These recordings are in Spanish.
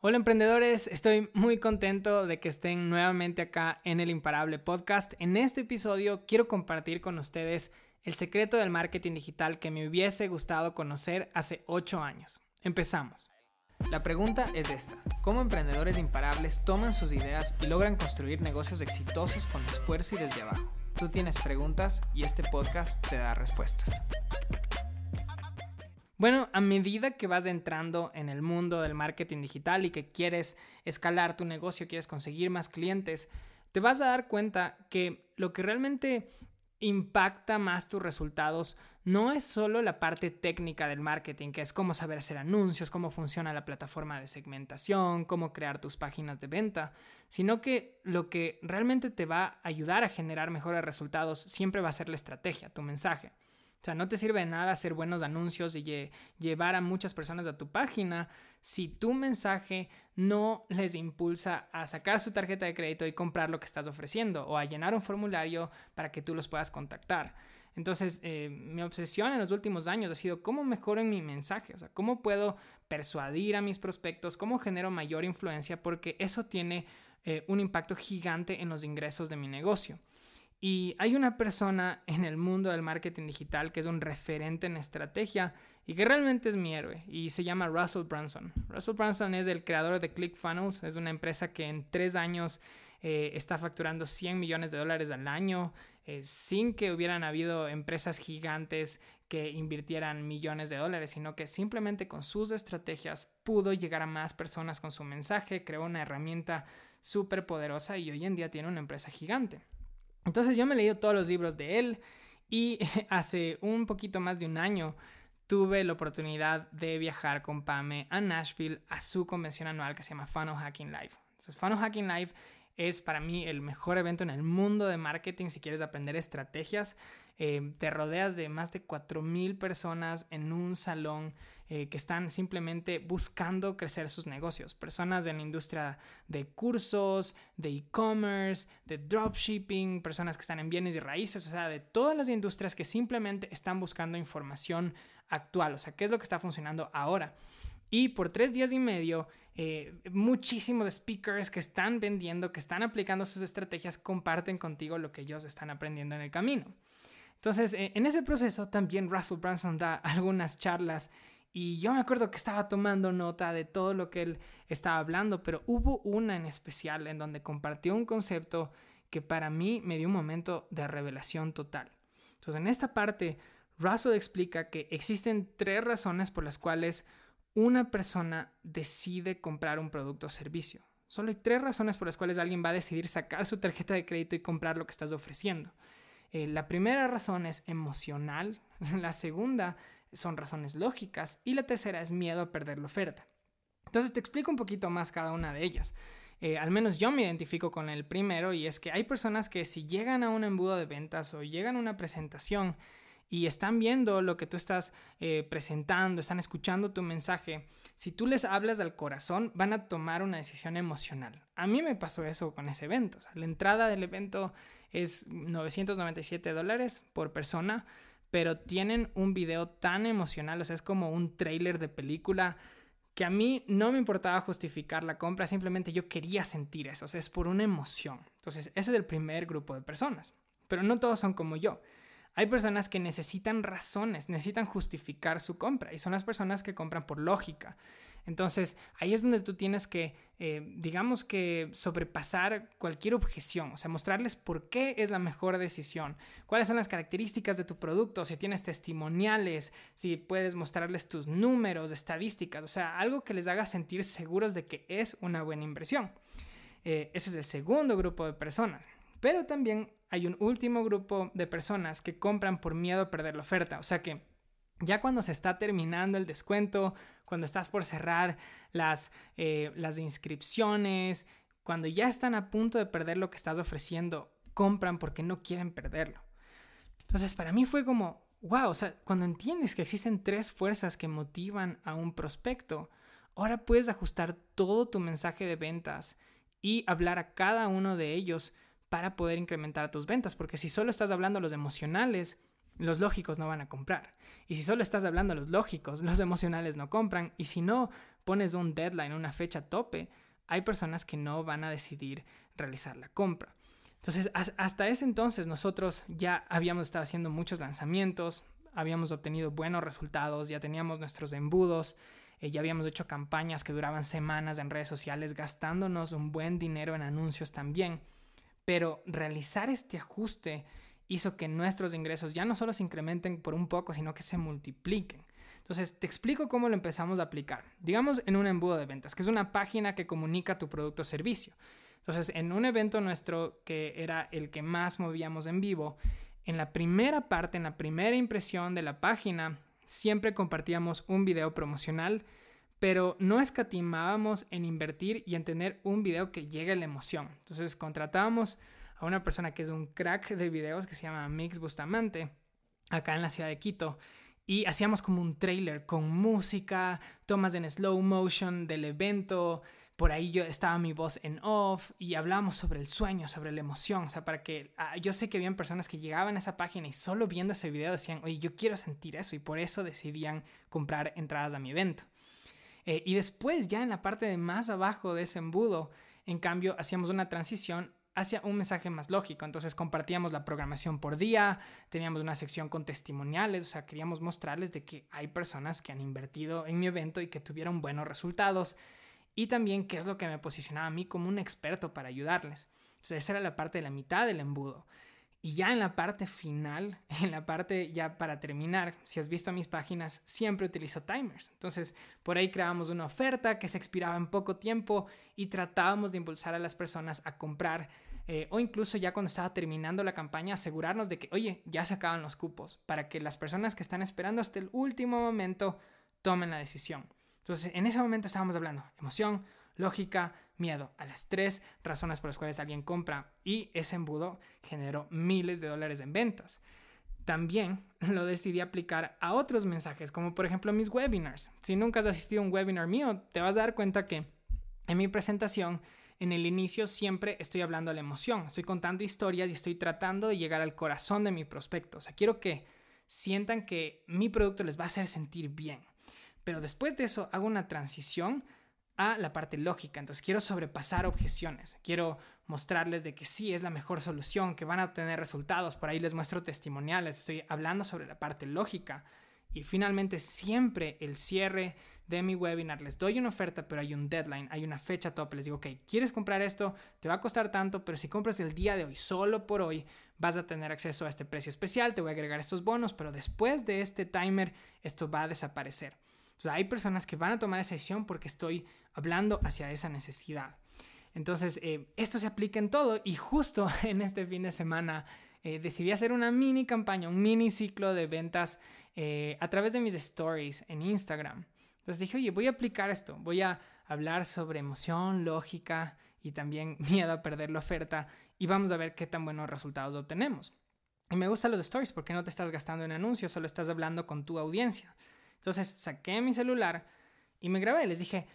Hola emprendedores, estoy muy contento de que estén nuevamente acá en el Imparable Podcast. En este episodio quiero compartir con ustedes el secreto del marketing digital que me hubiese gustado conocer hace 8 años. Empezamos. La pregunta es esta. ¿Cómo emprendedores imparables toman sus ideas y logran construir negocios exitosos con esfuerzo y desde abajo? Tú tienes preguntas y este podcast te da respuestas. Bueno, a medida que vas entrando en el mundo del marketing digital y que quieres escalar tu negocio, quieres conseguir más clientes, te vas a dar cuenta que lo que realmente impacta más tus resultados no es solo la parte técnica del marketing, que es cómo saber hacer anuncios, cómo funciona la plataforma de segmentación, cómo crear tus páginas de venta, sino que lo que realmente te va a ayudar a generar mejores resultados siempre va a ser la estrategia, tu mensaje. O sea, no te sirve de nada hacer buenos anuncios y llevar a muchas personas a tu página si tu mensaje no les impulsa a sacar su tarjeta de crédito y comprar lo que estás ofreciendo o a llenar un formulario para que tú los puedas contactar. Entonces, eh, mi obsesión en los últimos años ha sido cómo mejoro en mi mensaje, o sea, cómo puedo persuadir a mis prospectos, cómo genero mayor influencia, porque eso tiene eh, un impacto gigante en los ingresos de mi negocio. Y hay una persona en el mundo del marketing digital que es un referente en estrategia y que realmente es mi héroe y se llama Russell Brunson. Russell Brunson es el creador de ClickFunnels, es una empresa que en tres años eh, está facturando 100 millones de dólares al año eh, sin que hubieran habido empresas gigantes que invirtieran millones de dólares, sino que simplemente con sus estrategias pudo llegar a más personas con su mensaje, creó una herramienta súper poderosa y hoy en día tiene una empresa gigante. Entonces yo me he leído todos los libros de él y hace un poquito más de un año tuve la oportunidad de viajar con Pame a Nashville a su convención anual que se llama Funnel Hacking Live. Entonces Funnel Hacking Live es para mí el mejor evento en el mundo de marketing si quieres aprender estrategias. Eh, te rodeas de más de 4.000 personas en un salón eh, que están simplemente buscando crecer sus negocios. Personas de la industria de cursos, de e-commerce, de dropshipping, personas que están en bienes y raíces, o sea, de todas las industrias que simplemente están buscando información actual, o sea, qué es lo que está funcionando ahora. Y por tres días y medio, eh, muchísimos speakers que están vendiendo, que están aplicando sus estrategias, comparten contigo lo que ellos están aprendiendo en el camino. Entonces, eh, en ese proceso también Russell Brunson da algunas charlas y yo me acuerdo que estaba tomando nota de todo lo que él estaba hablando, pero hubo una en especial en donde compartió un concepto que para mí me dio un momento de revelación total. Entonces, en esta parte, Russell explica que existen tres razones por las cuales una persona decide comprar un producto o servicio. Solo hay tres razones por las cuales alguien va a decidir sacar su tarjeta de crédito y comprar lo que estás ofreciendo. Eh, la primera razón es emocional, la segunda son razones lógicas y la tercera es miedo a perder la oferta. Entonces te explico un poquito más cada una de ellas. Eh, al menos yo me identifico con el primero y es que hay personas que si llegan a un embudo de ventas o llegan a una presentación y están viendo lo que tú estás eh, presentando, están escuchando tu mensaje, si tú les hablas al corazón, van a tomar una decisión emocional. A mí me pasó eso con ese evento. la entrada del evento es 997 dólares por persona, pero tienen un video tan emocional, o sea, es como un trailer de película que a mí no me importaba justificar la compra, simplemente yo quería sentir eso, o sea, es por una emoción. Entonces, ese es el primer grupo de personas, pero no todos son como yo. Hay personas que necesitan razones, necesitan justificar su compra y son las personas que compran por lógica. Entonces, ahí es donde tú tienes que, eh, digamos que, sobrepasar cualquier objeción, o sea, mostrarles por qué es la mejor decisión, cuáles son las características de tu producto, si tienes testimoniales, si puedes mostrarles tus números, estadísticas, o sea, algo que les haga sentir seguros de que es una buena inversión. Eh, ese es el segundo grupo de personas. Pero también hay un último grupo de personas que compran por miedo a perder la oferta, o sea que ya cuando se está terminando el descuento, cuando estás por cerrar las, eh, las inscripciones, cuando ya están a punto de perder lo que estás ofreciendo, compran porque no quieren perderlo. Entonces, para mí fue como, wow, o sea, cuando entiendes que existen tres fuerzas que motivan a un prospecto, ahora puedes ajustar todo tu mensaje de ventas y hablar a cada uno de ellos para poder incrementar tus ventas, porque si solo estás hablando a los emocionales, los lógicos no van a comprar. Y si solo estás hablando a los lógicos, los emocionales no compran. Y si no, pones un deadline, una fecha tope, hay personas que no van a decidir realizar la compra. Entonces, hasta ese entonces nosotros ya habíamos estado haciendo muchos lanzamientos, habíamos obtenido buenos resultados, ya teníamos nuestros embudos, eh, ya habíamos hecho campañas que duraban semanas en redes sociales, gastándonos un buen dinero en anuncios también. Pero realizar este ajuste hizo que nuestros ingresos ya no solo se incrementen por un poco, sino que se multipliquen. Entonces, te explico cómo lo empezamos a aplicar. Digamos en un embudo de ventas, que es una página que comunica tu producto o servicio. Entonces, en un evento nuestro que era el que más movíamos en vivo, en la primera parte, en la primera impresión de la página, siempre compartíamos un video promocional, pero no escatimábamos en invertir y en tener un video que llegue a la emoción. Entonces contratábamos a una persona que es un crack de videos que se llama Mix Bustamante, acá en la ciudad de Quito. Y hacíamos como un trailer con música, tomas en slow motion del evento, por ahí yo estaba mi voz en off y hablábamos sobre el sueño, sobre la emoción, o sea, para que ah, yo sé que habían personas que llegaban a esa página y solo viendo ese video decían, oye, yo quiero sentir eso y por eso decidían comprar entradas a mi evento. Eh, y después, ya en la parte de más abajo de ese embudo, en cambio, hacíamos una transición hacia un mensaje más lógico. Entonces compartíamos la programación por día, teníamos una sección con testimoniales, o sea, queríamos mostrarles de que hay personas que han invertido en mi evento y que tuvieron buenos resultados y también qué es lo que me posicionaba a mí como un experto para ayudarles. Entonces esa era la parte de la mitad del embudo. Y ya en la parte final, en la parte ya para terminar, si has visto mis páginas, siempre utilizo timers. Entonces, por ahí creábamos una oferta que se expiraba en poco tiempo y tratábamos de impulsar a las personas a comprar eh, o incluso ya cuando estaba terminando la campaña, asegurarnos de que, oye, ya se acaban los cupos, para que las personas que están esperando hasta el último momento tomen la decisión. Entonces, en ese momento estábamos hablando emoción, lógica, miedo, a las tres razones por las cuales alguien compra y ese embudo generó miles de dólares en ventas. También lo decidí aplicar a otros mensajes, como por ejemplo mis webinars. Si nunca has asistido a un webinar mío, te vas a dar cuenta que en mi presentación, en el inicio siempre estoy hablando de la emoción, estoy contando historias y estoy tratando de llegar al corazón de mi prospecto. O sea, quiero que sientan que mi producto les va a hacer sentir bien. Pero después de eso hago una transición a la parte lógica. Entonces quiero sobrepasar objeciones. Quiero mostrarles de que sí es la mejor solución, que van a obtener resultados. Por ahí les muestro testimoniales. Estoy hablando sobre la parte lógica. Y finalmente siempre el cierre de mi webinar les doy una oferta, pero hay un deadline, hay una fecha top. Les digo, ok, ¿quieres comprar esto? Te va a costar tanto, pero si compras el día de hoy, solo por hoy, vas a tener acceso a este precio especial. Te voy a agregar estos bonos, pero después de este timer, esto va a desaparecer hay personas que van a tomar esa decisión porque estoy hablando hacia esa necesidad. Entonces, eh, esto se aplica en todo y justo en este fin de semana eh, decidí hacer una mini campaña, un mini ciclo de ventas eh, a través de mis stories en Instagram. Entonces dije, oye, voy a aplicar esto, voy a hablar sobre emoción, lógica y también miedo a perder la oferta y vamos a ver qué tan buenos resultados obtenemos. Y me gustan los stories porque no te estás gastando en anuncios, solo estás hablando con tu audiencia. Entonces saqué mi celular y me grabé. Les dije,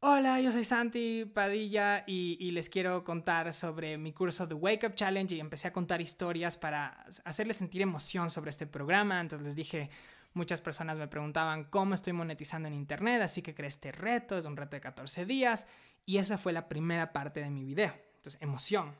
hola, yo soy Santi Padilla y, les quiero contar sobre mi curso de Wake Up Challenge y empecé a contar historias para hacerles sentir emoción sobre este programa. Entonces les dije, muchas personas me preguntaban cómo estoy monetizando en Internet, así que creé este reto, es un reto de 14 días y esa fue la primera parte de mi video. Entonces, emoción.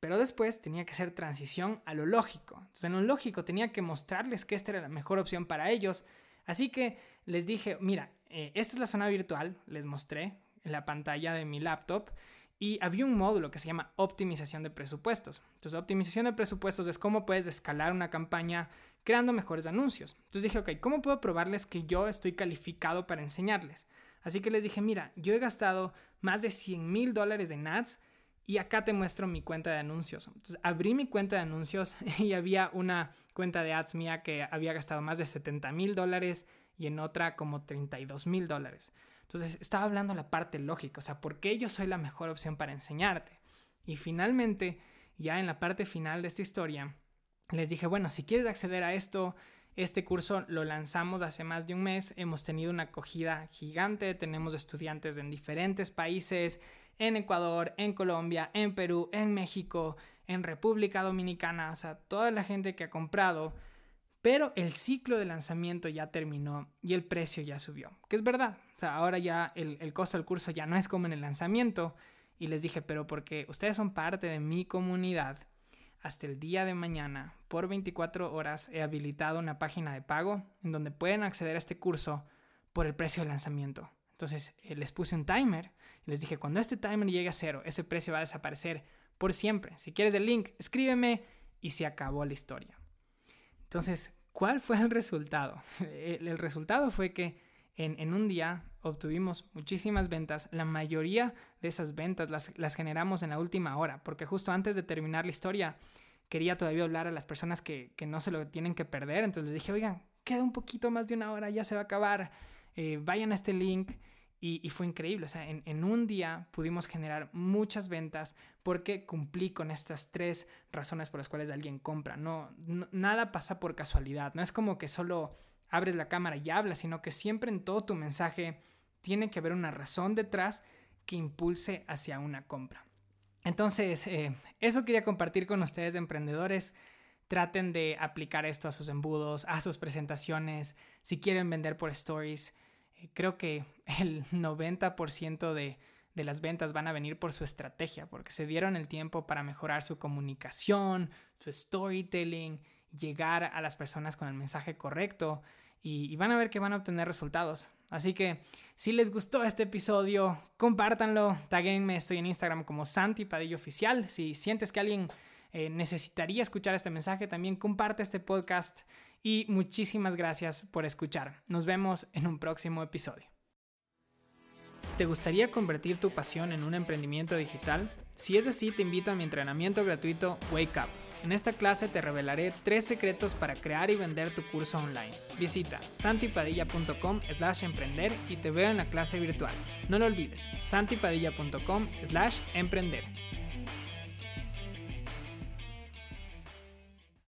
Pero después tenía que hacer transición a lo lógico. Entonces, en lo lógico tenía que mostrarles que esta era la mejor opción para ellos Así que les dije, mira, eh, esta es la zona virtual, les mostré en la pantalla de mi laptop y había un módulo que se llama optimización de presupuestos. Entonces, optimización de presupuestos es cómo puedes escalar una campaña creando mejores anuncios. Entonces dije, ok, ¿cómo puedo probarles que yo estoy calificado para enseñarles? Así que les dije, mira, yo he gastado más de 100 mil dólares en ads y acá te muestro mi cuenta de anuncios. Entonces abrí mi cuenta de anuncios y había una cuenta de ads mía que había gastado más de 70 mil dólares y en otra como 32 mil dólares. Entonces estaba hablando la parte lógica, o sea, ¿por qué yo soy la mejor opción para enseñarte? Y finalmente, ya en la parte final de esta historia, les dije, bueno, si quieres acceder a esto, este curso lo lanzamos hace más de un mes, hemos tenido una acogida gigante, tenemos estudiantes en diferentes países, en Ecuador, en Colombia, en Perú, en México, en República Dominicana, o sea, toda la gente que ha comprado, pero el ciclo de lanzamiento ya terminó y el precio ya subió, que es verdad, o sea, ahora ya el, el costo del curso ya no es como en el lanzamiento. Y les dije, pero porque ustedes son parte de mi comunidad, hasta el día de mañana, por 24 horas, he habilitado una página de pago en donde pueden acceder a este curso por el precio de lanzamiento. Entonces eh, les puse un timer y les dije, cuando este timer llegue a cero, ese precio va a desaparecer por siempre. Si quieres el link, escríbeme y se acabó la historia. Entonces, ¿cuál fue el resultado? El, resultado fue que en, un día obtuvimos muchísimas ventas. La mayoría de esas ventas las, generamos en la última hora, porque justo antes de terminar la historia quería todavía hablar a las personas que, que no se lo tienen que perder. Entonces les dije, oigan, queda un poquito más de una hora, ya se va a acabar. Eh, vayan a este link. Y, fue increíble, o sea, en, un día pudimos generar muchas ventas porque cumplí con estas tres razones por las cuales alguien compra. No, nada pasa por casualidad, no es como que solo abres la cámara y hablas, sino que siempre en todo tu mensaje tiene que haber una razón detrás que impulse hacia una compra. Entonces, eh, eso quería compartir con ustedes, emprendedores. Traten de aplicar esto a sus embudos, a sus presentaciones, si quieren vender por stories creo que el 90% de, de las ventas van a venir por su estrategia, porque se dieron el tiempo para mejorar su comunicación, su storytelling, llegar a las personas con el mensaje correcto y, van a ver que van a obtener resultados. Así que si les gustó este episodio, compártanlo, taguenme, estoy en Instagram como Santi Padillo Oficial. Si sientes que alguien eh, necesitaría escuchar este mensaje, también comparte este podcast y muchísimas gracias por escuchar. Nos vemos en un próximo episodio. ¿Te gustaría convertir tu pasión en un emprendimiento digital? Si es así, te invito a mi entrenamiento gratuito Wake Up. En esta clase te revelaré tres secretos para crear y vender tu curso online. Visita santipadilla.com slash emprender y te veo en la clase virtual. No lo olvides, santipadilla.com slash emprender.